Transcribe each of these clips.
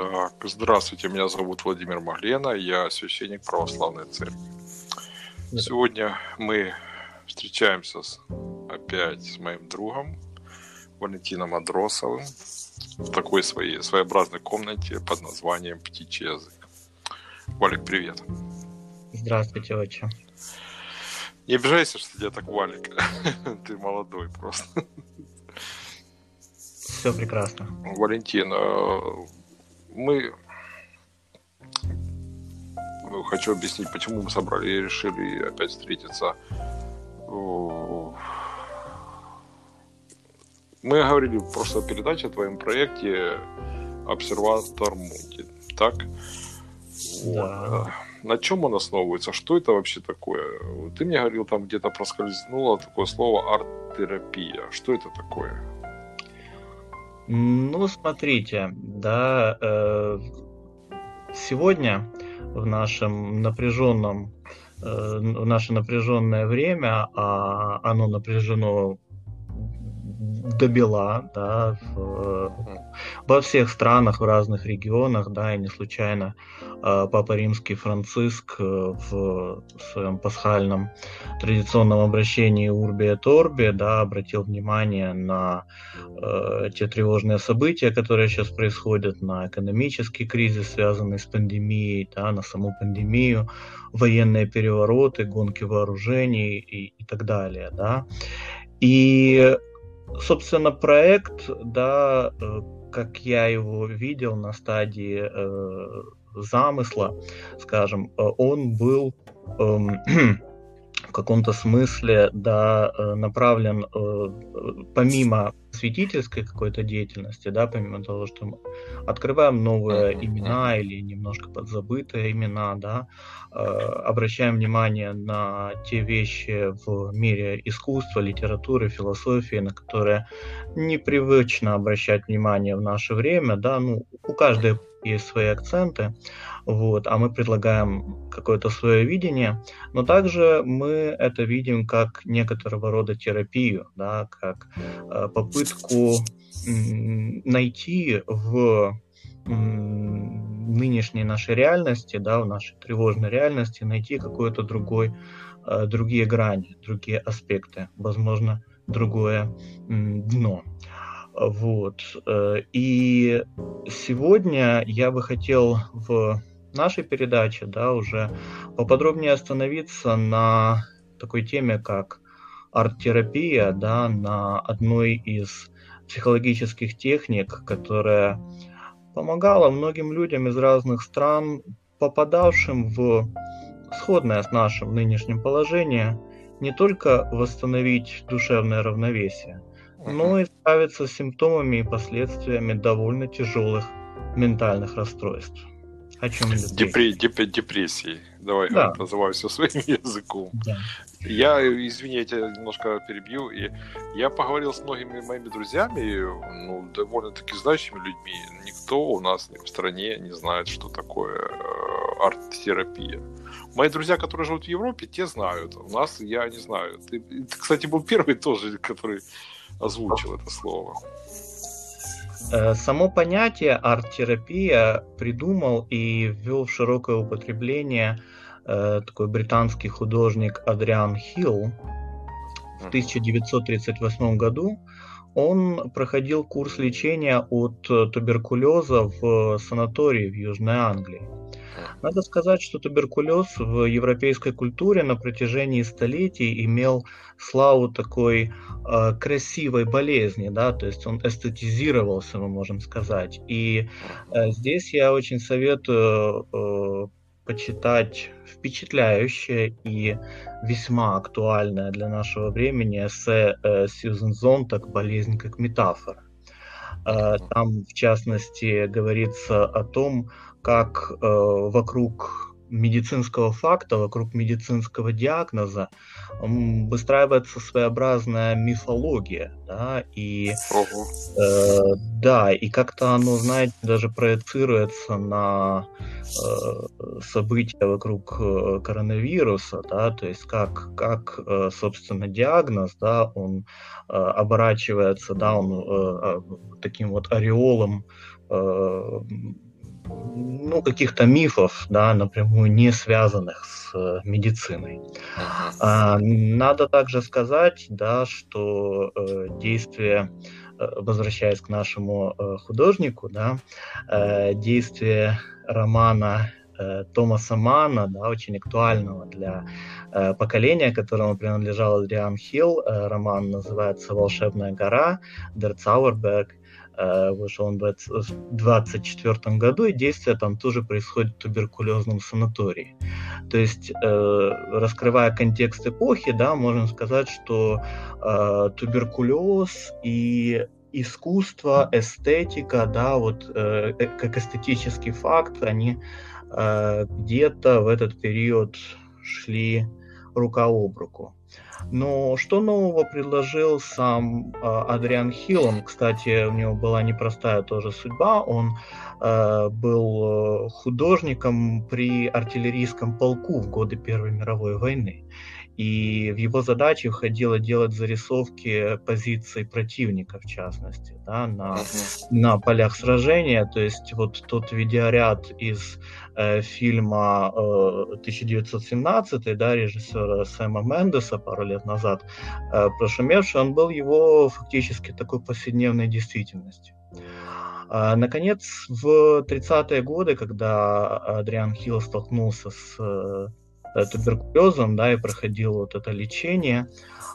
Так, здравствуйте, меня зовут Владимир Маглена, я священник православной церкви. Сегодня мы встречаемся с, опять с моим другом Валентином Адросовым в такой своей своеобразной комнате под названием «Птичий язык». Валик, привет. Здравствуйте, отче. Не обижайся, что я так Валик. Ты молодой просто. Все прекрасно. Валентин, э, мы ну, хочу объяснить, почему мы собрали и решили опять встретиться. Мы говорили просто о передаче о твоем проекте Обсерватор Мунди, так? Да. Вот. На чем он основывается? Что это вообще такое? Ты мне говорил, там где-то проскользнуло такое слово арт-терапия. Что это такое? Ну, смотрите, да, э, сегодня в нашем напряженном, э, в наше напряженное время, а оно напряжено до бела, да, в, во всех странах, в разных регионах, да, и не случайно э, Папа Римский Франциск э, в своем пасхальном традиционном обращении Урби et Орби, да, обратил внимание на э, те тревожные события, которые сейчас происходят, на экономический кризис, связанный с пандемией, да, на саму пандемию, военные перевороты, гонки вооружений и, и так далее, да. И собственно, проект, да, э, как я его видел на стадии э, замысла, скажем, э, он был э, в каком-то смысле да, э, направлен э, помимо святительской какой-то деятельности, да, помимо того, что мы открываем новые имена или немножко подзабытые имена, да, э, обращаем внимание на те вещи в мире искусства, литературы, философии, на которые непривычно обращать внимание в наше время, да, ну, у каждой есть свои акценты, вот, а мы предлагаем какое-то свое видение, но также мы это видим как некоторого рода терапию, да, как э, попытку найти в нынешней нашей реальности, да, в нашей тревожной реальности, найти какое-то другой, э, другие грани, другие аспекты, возможно, другое дно. Вот. Э, и сегодня я бы хотел в нашей передаче да, уже поподробнее остановиться на такой теме, как арт-терапия, да, на одной из психологических техник, которая помогала многим людям из разных стран, попадавшим в сходное с нашим нынешним положение, не только восстановить душевное равновесие, но и справиться с симптомами и последствиями довольно тяжелых ментальных расстройств. О чем Депре- деп- депрессии. Давай да. называю все своим языком. Да. Я, извините, немножко перебью. И я поговорил с многими моими друзьями, ну, довольно-таки знающими людьми. Никто у нас в стране не знает, что такое э, арт-терапия. Мои друзья, которые живут в Европе, те знают. У нас я не знаю. Ты, ты кстати, был первый тоже, который озвучил это слово. Э, само понятие арт-терапия придумал и ввел в широкое употребление э, такой британский художник Адриан Хилл в 1938 году. Он проходил курс лечения от туберкулеза в санатории в Южной Англии. Надо сказать, что туберкулез в европейской культуре на протяжении столетий имел славу такой э, красивой болезни, да, то есть он эстетизировался, мы можем сказать. И э, здесь я очень советую э, почитать впечатляющее и весьма актуальное для нашего времени эссе э, Сьюзен Зонтак «Болезнь как метафора». Э, там, в частности, говорится о том, как э, вокруг медицинского факта, вокруг медицинского диагноза выстраивается своеобразная мифология, да, и э, да, и как-то оно, знаете, даже проецируется на э, события вокруг э, коронавируса, да, то есть как, как э, собственно, диагноз, да, он э, оборачивается, да, он э, таким вот ореолом э, ну, каких-то мифов, да, напрямую не связанных с э, медициной. А, надо также сказать, да, что э, действие, э, возвращаясь к нашему э, художнику, да, э, действие романа э, Томаса Мана, да, очень актуального для э, поколения, которому принадлежал Адриан Хилл. Э, роман называется «Волшебная гора». Э, вышел он в 2024 году, и действие там тоже происходит в туберкулезном санатории. То есть, э, раскрывая контекст эпохи, да, можно сказать, что э, туберкулез и искусство, эстетика, да, вот как эстетический факт, они где-то в этот период шли рука об руку. Но что нового предложил сам э, Адриан Хилл? Он, кстати, у него была непростая тоже судьба. Он э, был э, художником при артиллерийском полку в годы Первой мировой войны. И в его задачи входило делать зарисовки позиций противника, в частности, да, на, на полях сражения. То есть вот тот видеоряд из э, фильма э, 1917, да, режиссера Сэма Мендеса пару лет назад, э, прошумевший, он был его фактически такой повседневной действительностью. А, наконец, в 30-е годы, когда Адриан Хилл столкнулся с э, Э, туберкулезом, да, и проходил вот это лечение,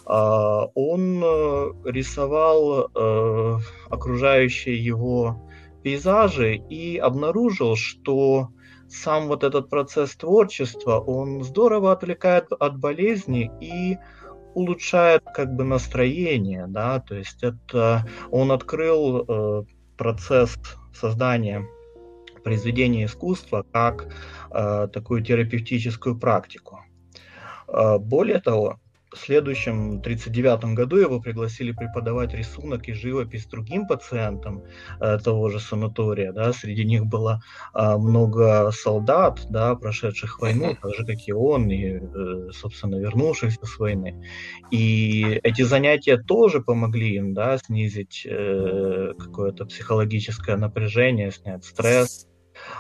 он э, рисовал э, окружающие его пейзажи и обнаружил, что сам вот этот процесс творчества, он здорово отвлекает от болезни и улучшает как бы настроение, да, то есть это он открыл процесс создания произведения искусства как э, такую терапевтическую практику. Э, более того, в следующем 1939 году его пригласили преподавать рисунок и живопись другим пациентам э, того же санатория. Да. Среди них было э, много солдат, да, прошедших войну, так же, как и он, и, э, собственно, вернувшихся с войны. И эти занятия тоже помогли им да, снизить э, какое-то психологическое напряжение, снять стресс.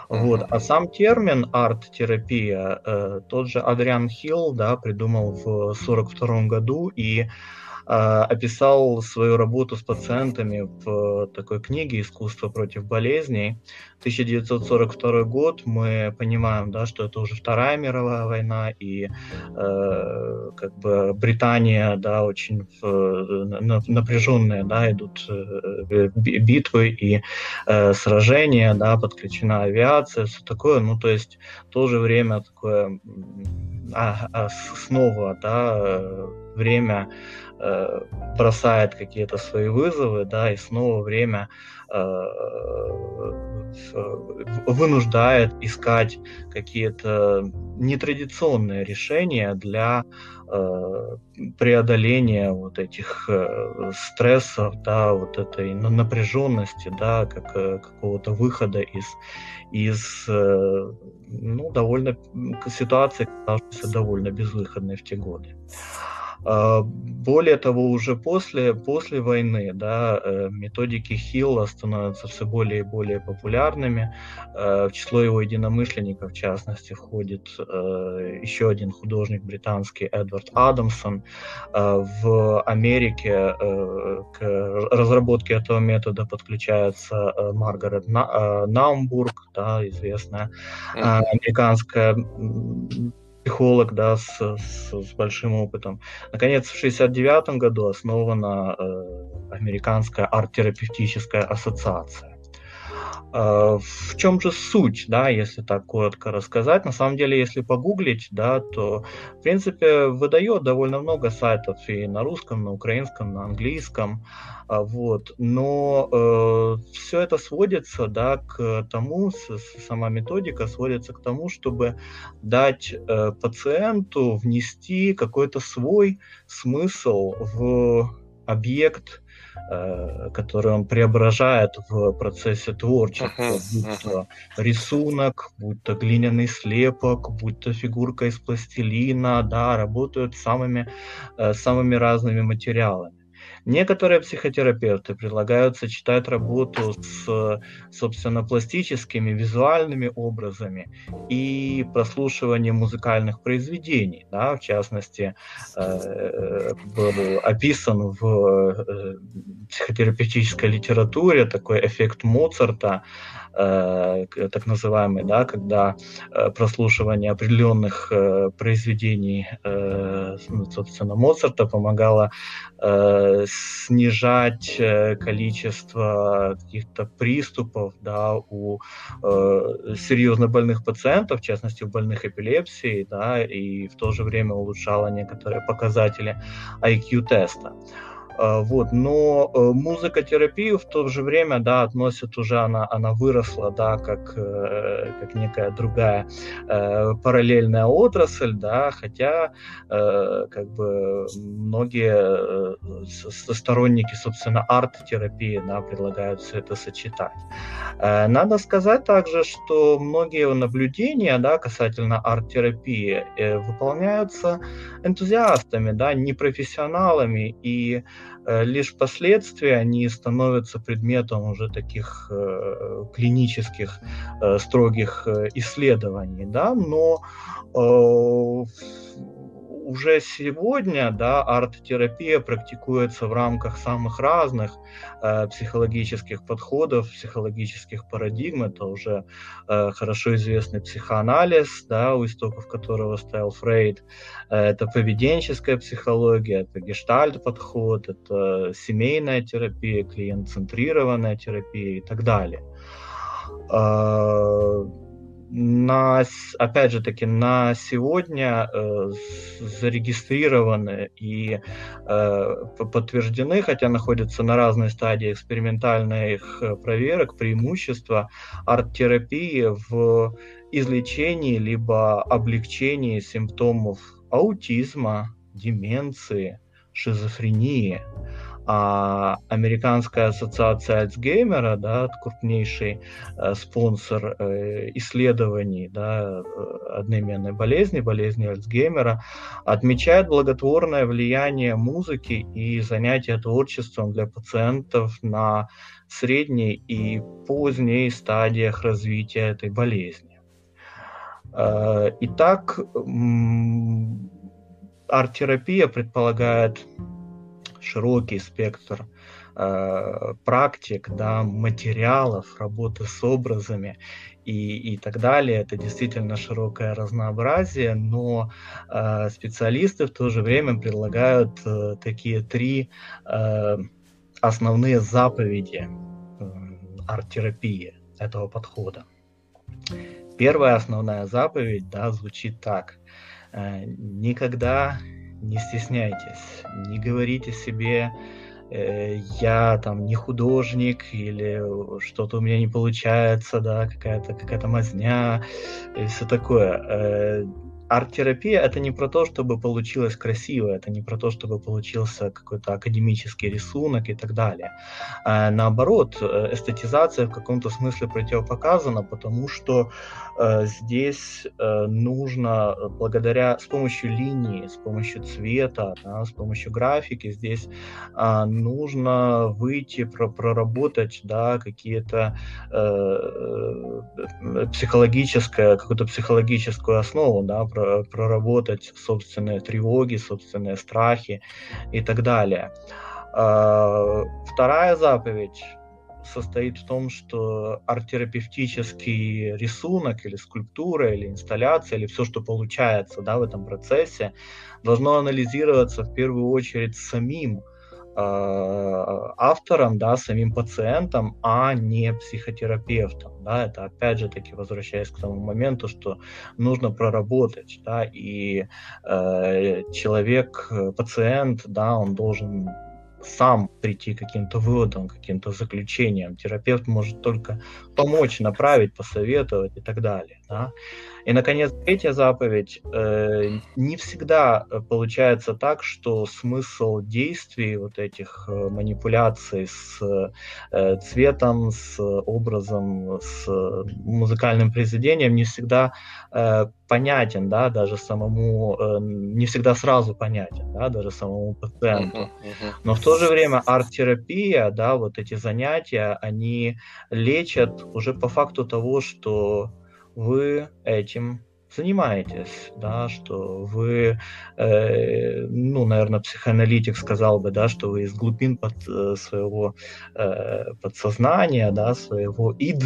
Вот. А сам термин арт-терапия, э, тот же Адриан Хилл да, придумал в 1942 году, и описал свою работу с пациентами в такой книге «Искусство против болезней». 1942 год, мы понимаем, да, что это уже Вторая мировая война, и э, как бы Британия, да, очень в, напряженные, да, идут э, битвы и э, сражения, да, подключена авиация, все такое, ну, то есть в то же время такое а, а снова, да, э, время Э, бросает какие-то свои вызовы, да, и снова время э, вынуждает искать какие-то нетрадиционные решения для преодоления вот этих стрессов, да, вот этой напряженности, да, как какого-то выхода из из ну, довольно ситуации, казавшейся довольно безвыходной в те годы. А, более того, уже после, после войны да, э, методики Хилла становятся все более и более популярными. Э, в число его единомышленников, в частности, входит э, еще один художник британский Эдвард Адамсон. В Америке к разработке этого метода подключается Маргарет Наумбург, да, известная американская психолог, да, с, с, с большим опытом. Наконец, в 1969 году основана э, Американская арт-терапевтическая ассоциация. А, в чем же суть, да, если так коротко рассказать? На самом деле, если погуглить, да, то, в принципе, выдает довольно много сайтов и на русском, на украинском, на английском, а, вот. Но э, все это сводится, да, к тому, сама методика сводится к тому, чтобы дать э, пациенту внести какой-то свой смысл в объект Э, который он преображает в процессе творчества, uh-huh, будь то uh-huh. рисунок, будь то глиняный слепок, будь то фигурка из пластилина, да, работают самыми, э, самыми разными материалами. Некоторые психотерапевты предлагают сочетать работу с, собственно, пластическими, визуальными образами и прослушиванием музыкальных произведений. Да, в частности, э, был описан в э, психотерапевтической литературе такой эффект Моцарта, э, так называемый, да, когда прослушивание определенных произведений, ну, собственно, Моцарта помогало снижать э, количество каких-то приступов да, у э, серьезно больных пациентов, в частности, у больных эпилепсией, да, и в то же время улучшало некоторые показатели IQ-теста. Вот, но э, музыкотерапию в то же время, да, относят уже, она, она выросла, да, как, э, как некая другая э, параллельная отрасль, да, хотя как бы многие сторонники, собственно, арт-терапии, да, предлагают все это сочетать. Надо сказать также, что многие наблюдения, да, касательно арт-терапии выполняются энтузиастами, да, непрофессионалами, и лишь впоследствии они становятся предметом уже таких э, клинических э, строгих э, исследований, да, но э, уже сегодня да, арт-терапия практикуется в рамках самых разных э, психологических подходов, психологических парадигм. Это уже э, хорошо известный психоанализ, да, у истоков которого стоял Фрейд. Э, это поведенческая психология, это гештальт-подход, это семейная терапия, клиент-центрированная терапия и так далее. На, опять же таки, на сегодня э, зарегистрированы и э, подтверждены, хотя находятся на разной стадии экспериментальных э, проверок, преимущества арт-терапии в излечении либо облегчении симптомов аутизма, деменции, шизофрении а Американская ассоциация Альцгеймера, да, крупнейший э, спонсор э, исследований да, э, одноименной болезни, болезни Альцгеймера, отмечает благотворное влияние музыки и занятия творчеством для пациентов на средней и поздней стадиях развития этой болезни. Э, итак, арт-терапия предполагает широкий спектр э, практик, да, материалов, работы с образами и, и так далее. Это действительно широкое разнообразие, но э, специалисты в то же время предлагают э, такие три э, основные заповеди э, арт-терапии этого подхода. Первая основная заповедь да, звучит так. Э, никогда не стесняйтесь, не говорите себе, э, я там не художник или что-то у меня не получается, да, какая-то какая-то мазня и все такое. Э, арт-терапия это не про то, чтобы получилось красиво, это не про то, чтобы получился какой-то академический рисунок и так далее. А наоборот, э, эстетизация в каком-то смысле противопоказана, потому что э, здесь э, нужно благодаря с помощью линии, с помощью цвета, да, с помощью графики здесь э, нужно выйти про проработать да, какие-то э, психологическое какую-то психологическую основу, да, проработать собственные тревоги, собственные страхи и так далее. А, вторая заповедь состоит в том, что арт-терапевтический рисунок или скульптура или инсталляция или все, что получается да, в этом процессе, должно анализироваться в первую очередь самим автором, да, самим пациентом, а не психотерапевтом. Да, это опять же таки возвращаясь к тому моменту, что нужно проработать, да, и э, человек, пациент, да, он должен сам прийти к каким-то выводам, каким-то заключениям. Терапевт может только помочь, направить, посоветовать и так далее. Да? И, наконец, третья заповедь. Э, не всегда получается так, что смысл действий вот этих э, манипуляций с э, цветом, с образом, с музыкальным произведением не всегда э, понятен, да, даже самому, э, не всегда сразу понятен, да, даже самому пациенту. Uh-huh, uh-huh. Но в то же время арт-терапия, да, вот эти занятия, они лечат уже по факту того, что вы этим занимаетесь, да, что вы, э, ну, наверное, психоаналитик сказал бы, да, что вы из глубин под э, своего э, подсознания, да, своего ид,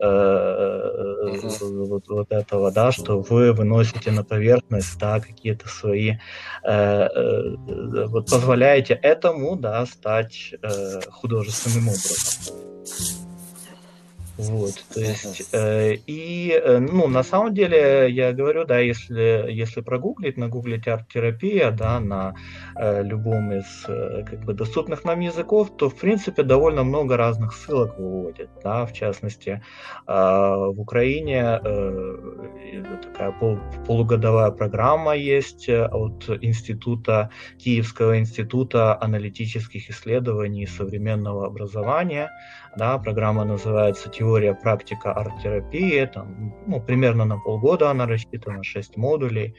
э, uh-huh. вот, вот этого, да, что вы выносите на поверхность, да, какие-то свои, э, э, вот позволяете этому, да, стать э, художественным образом. Вот, то есть, э, и, э, ну, на самом деле, я говорю, да, если, если прогуглить, нагуглить арт-терапия, да, на э, любом из, э, как бы, доступных нам языков, то, в принципе, довольно много разных ссылок выводит, да, в частности, э, в Украине э, такая пол, полугодовая программа есть э, от института, Киевского института аналитических исследований современного образования, да, программа называется «Теория, практика, арт-терапии». Там, ну, примерно на полгода она рассчитана, 6 модулей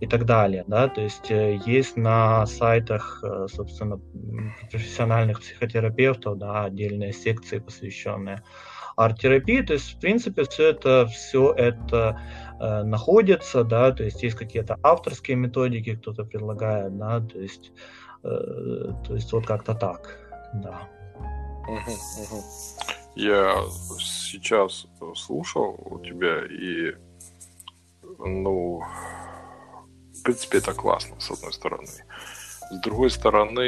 и так далее. Да, то есть э, есть на сайтах, э, собственно, профессиональных психотерапевтов да, отдельные секции, посвященные арт-терапии. То есть, в принципе, все это, все это э, находится, да, то есть есть какие-то авторские методики, кто-то предлагает, да, то есть, э, то есть вот как-то так, да. Я сейчас слушал у тебя и, ну, в принципе, это классно, с одной стороны. С другой стороны,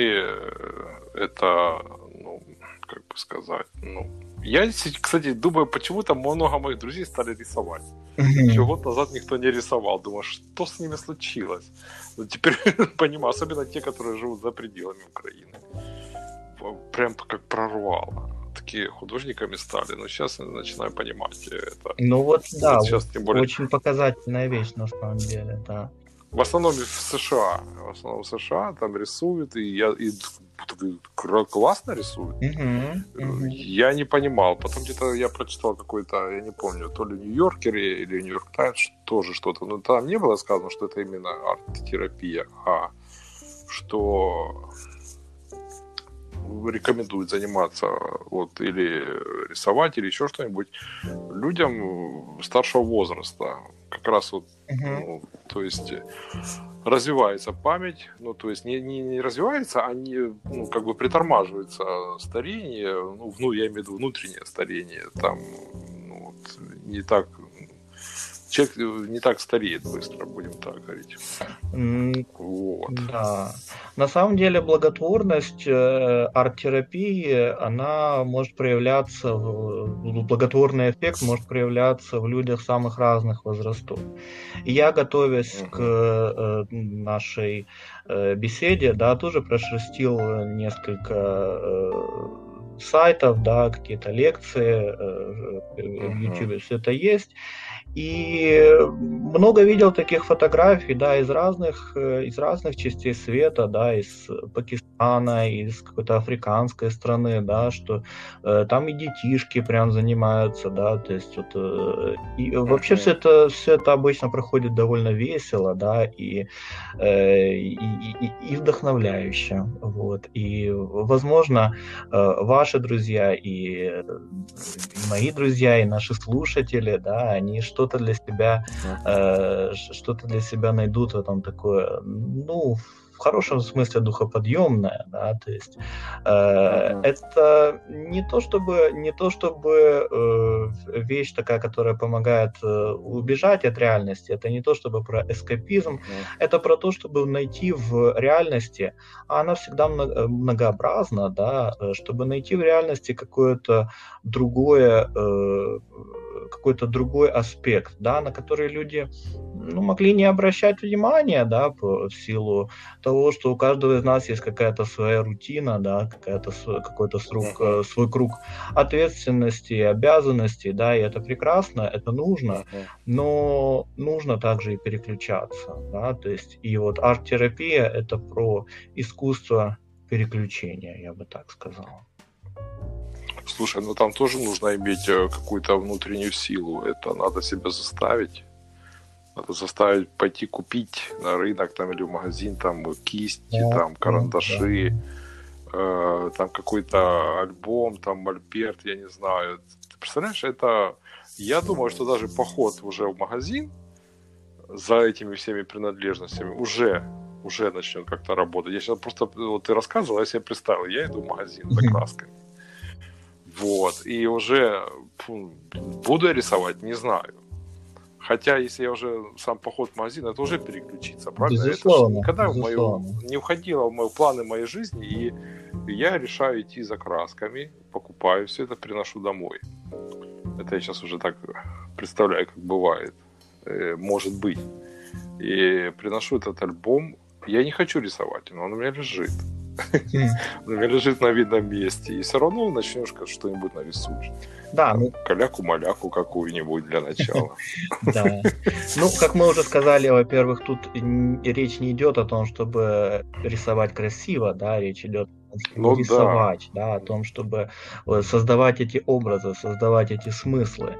это, ну, как бы сказать, ну, я, кстати, думаю, почему-то много моих друзей стали рисовать. Еще год назад никто не рисовал. Думаю, что с ними случилось? Но теперь понимаю, особенно те, которые живут за пределами Украины прям как прорвало. Такие художниками стали, но сейчас я начинаю понимать это. Ну вот, да, вот сейчас, тем более... очень показательная вещь на самом деле, да. В основном в США. В основном в США там рисуют, и я и классно рисуют. Uh-huh, uh-huh. Я не понимал. Потом где-то я прочитал какой-то, я не помню, то ли Нью-Йоркер или Нью-Йорк Таймс, тоже что-то. Но там не было сказано, что это именно арт-терапия, а что рекомендует заниматься вот или рисовать или еще что-нибудь людям старшего возраста как раз вот uh-huh. ну, то есть развивается память ну то есть не, не, не развивается а не ну как бы притормаживается старение ну, ну я имею в виду внутреннее старение там ну, вот, не так человек э, не так стареет быстро, будем так говорить. Вот. Да. На самом деле благотворность э, арт-терапии, она может проявляться, в, благотворный эффект может проявляться в людях самых разных возрастов. И я, готовясь uh-huh. к э, нашей беседе, да, тоже прошерстил несколько сайтов, да, какие-то лекции в YouTube, все это есть. И много видел таких фотографий, да, из разных, э, из разных частей света, да, из Пакистана, из какой-то африканской страны, да, что э, там и детишки прям занимаются, да, то есть вот, э, и вообще все это, все это обычно проходит довольно весело, да, и, э, и, и, и вдохновляюще, вот, и, возможно, э, ваши друзья и, и мои друзья, и наши слушатели, да, они что что-то для себя, э, что-то для себя найдут в этом такое, ну, хорошем смысле духоподъемное, да, то есть э, uh-huh. это не то чтобы не то чтобы э, вещь такая, которая помогает э, убежать от реальности, это не то чтобы про эскапизм, uh-huh. это про то, чтобы найти в реальности, а она всегда многообразна, да, э, чтобы найти в реальности какое-то другое э, какой-то другой аспект, да, на который люди ну, могли не обращать внимания, да, по, в силу того, что у каждого из нас есть какая-то своя рутина, да, какая-то какой-то срок, uh-huh. свой круг ответственности, обязанностей, да, и это прекрасно, это нужно, но нужно также и переключаться, да, то есть и вот арт-терапия это про искусство переключения, я бы так сказал. Слушай, ну там тоже нужно иметь э, какую-то внутреннюю силу. Это надо себя заставить. Надо заставить пойти купить на рынок там или в магазин там кисти, да, там карандаши, да. э, там какой-то альбом, там мольберт, я не знаю. Ты представляешь, это... Я думаю, что даже поход уже в магазин за этими всеми принадлежностями уже уже начнет как-то работать. Я сейчас просто, вот ты рассказывал, я себе представил, я иду в магазин за красками. Вот, и уже фу, буду я рисовать, не знаю. Хотя, если я уже сам поход в магазин, это уже переключиться, правильно? Безусловно, это никогда безусловно. В мою, не входило в мои планы моей жизни, и я решаю идти за красками, покупаю все это, приношу домой. Это я сейчас уже так представляю, как бывает. Э, может быть. И приношу этот альбом. Я не хочу рисовать, но он у меня лежит. Лежит на видном месте. И все равно начнешь что-нибудь нарисуешь. Да, ну... Каляку-маляку какую-нибудь для начала. Да. Ну, как мы уже сказали, во-первых, тут речь не идет о том, чтобы рисовать красиво, да, речь идет ну, рисовать, да. да, о том, чтобы э, создавать эти образы, создавать эти смыслы.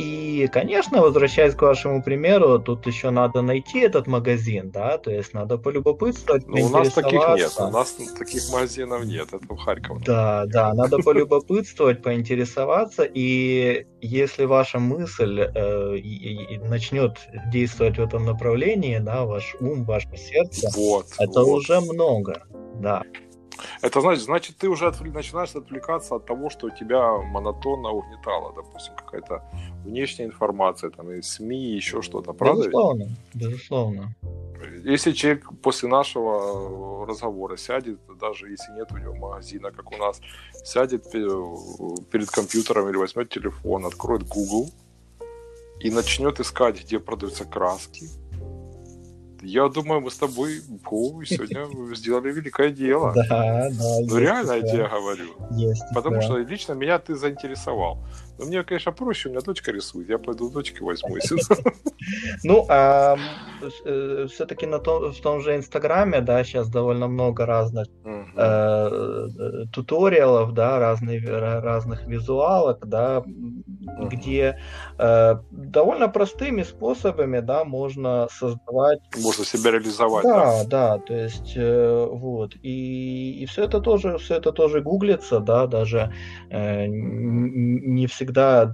И, конечно, возвращаясь к вашему примеру, тут еще надо найти этот магазин, да, то есть надо полюбопытствовать, ну, У нас таких нет, у нас таких магазинов нет, это в Харькове. Да, да, надо полюбопытствовать, поинтересоваться, и если ваша мысль э, и, и начнет действовать в этом направлении, да, ваш ум, ваше сердце, вот, это вот. уже много, да. Это значит, значит, ты уже отвл... начинаешь отвлекаться от того, что тебя монотонно угнетало, допустим, какая-то внешняя информация, там, и СМИ, еще что-то, правда? Безусловно, безусловно. Если человек после нашего разговора сядет, даже если нет у него магазина, как у нас, сядет перед компьютером или возьмет телефон, откроет Google и начнет искать, где продаются краски, я думаю, мы с тобой фу, сегодня сделали великое дело. Да, да. Ну, реально я тебе говорю. Есть. Потому что лично меня ты заинтересовал. Но мне, конечно, проще, у меня дочка рисует, я пойду дочке возьму. Ну, а э, все-таки в том же Инстаграме, да, сейчас довольно много разных э, туториалов, да, разных, визуалок, да, где э, довольно простыми способами, да, можно создавать... Можно себя реализовать. Да, да, то есть, вот, и все это тоже, все это тоже гуглится, да, даже не всегда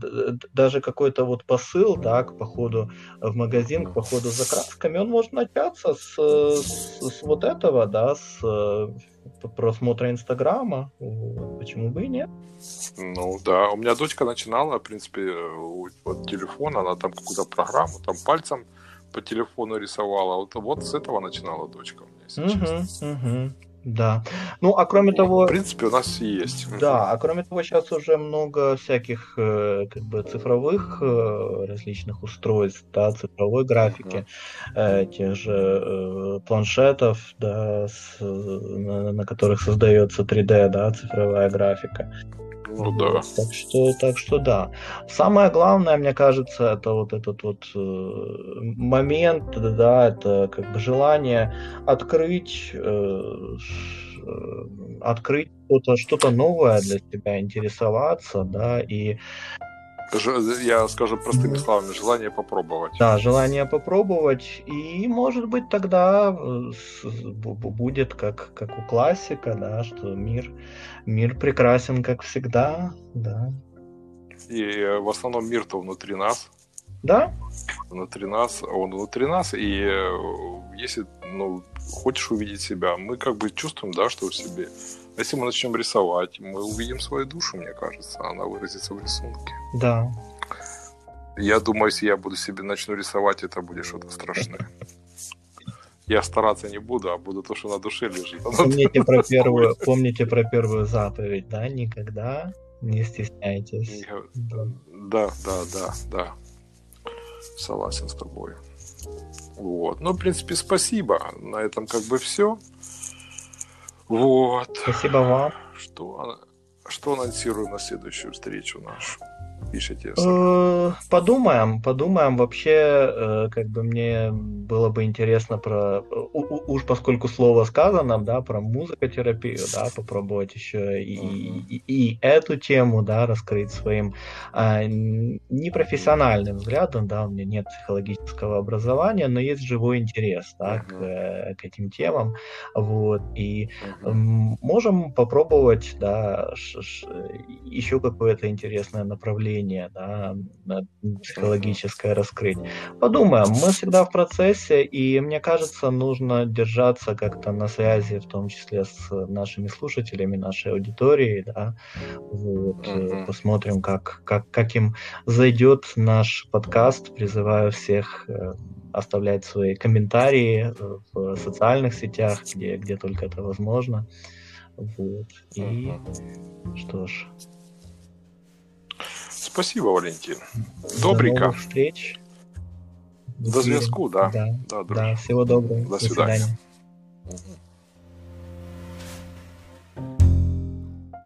даже какой-то вот посыл, да, к походу в магазин, к походу за красками, он может начаться с, с, с вот этого, да, с э, просмотра Инстаграма. Почему бы и нет? Ну да, у меня дочка начинала, в принципе, вот телефон, она там какую-то программу, там пальцем по телефону рисовала. Вот, вот с этого начинала дочка у меня, если угу, честно. Угу. Да. Ну, а кроме ну, того... В принципе, у нас есть. Да, а кроме того, сейчас уже много всяких э, как бы цифровых э, различных устройств, да, цифровой графики, uh-huh. тех же планшетов, да, с, на, на которых создается 3D, да, цифровая графика. Ну да. Так что, так что да. Самое главное, мне кажется, это вот этот вот э, момент, да, это как бы желание открыть, э, э открыть что-то, что-то новое для себя, интересоваться, да, и я скажу простыми словами, желание попробовать. Да, желание попробовать. И, может быть, тогда э, будет как, как у классика, да, что мир, мир прекрасен, как всегда, да. И э, в основном мир-то внутри нас. Да? Внутри нас, он внутри нас, и э, если ну, хочешь увидеть себя, мы как бы чувствуем, да, что в себе если мы начнем рисовать, мы увидим свою душу, мне кажется, она выразится в рисунке. Да. Я думаю, если я буду себе начну рисовать, это будет что-то страшное. Я стараться не буду, а буду то, что на душе лежит. Помните про первую, помните про первую заповедь, да? Никогда Не стесняйтесь. Да, да, да, да. Согласен с тобой. Вот. Ну, в принципе, спасибо. На этом как бы все. Вот. Спасибо вам. Что, что анонсируем на следующую встречу нашу? Пишете? Э, подумаем, подумаем. Вообще, э, как бы мне было бы интересно про, уж поскольку слово сказано, да, про музыкотерапию, да, попробовать еще и, и, и эту тему, да, раскрыть своим а, непрофессиональным взглядом, да, у меня нет психологического образования, но есть живой интерес, да, к, к этим темам, вот, и можем попробовать, да, еще какое-то интересное направление мышление, да, психологическое раскрыть. Подумаем, мы всегда в процессе, и мне кажется, нужно держаться как-то на связи, в том числе с нашими слушателями, нашей аудиторией, да, вот, uh-huh. посмотрим, как, как, как им зайдет наш подкаст, призываю всех э, оставлять свои комментарии в социальных сетях, где, где только это возможно. Вот. И uh-huh. что ж, Спасибо, Валентин. Добренько. До новых встреч. До зв'язку, да. Да, да, да. Всего доброго. До, До свидания. свидания.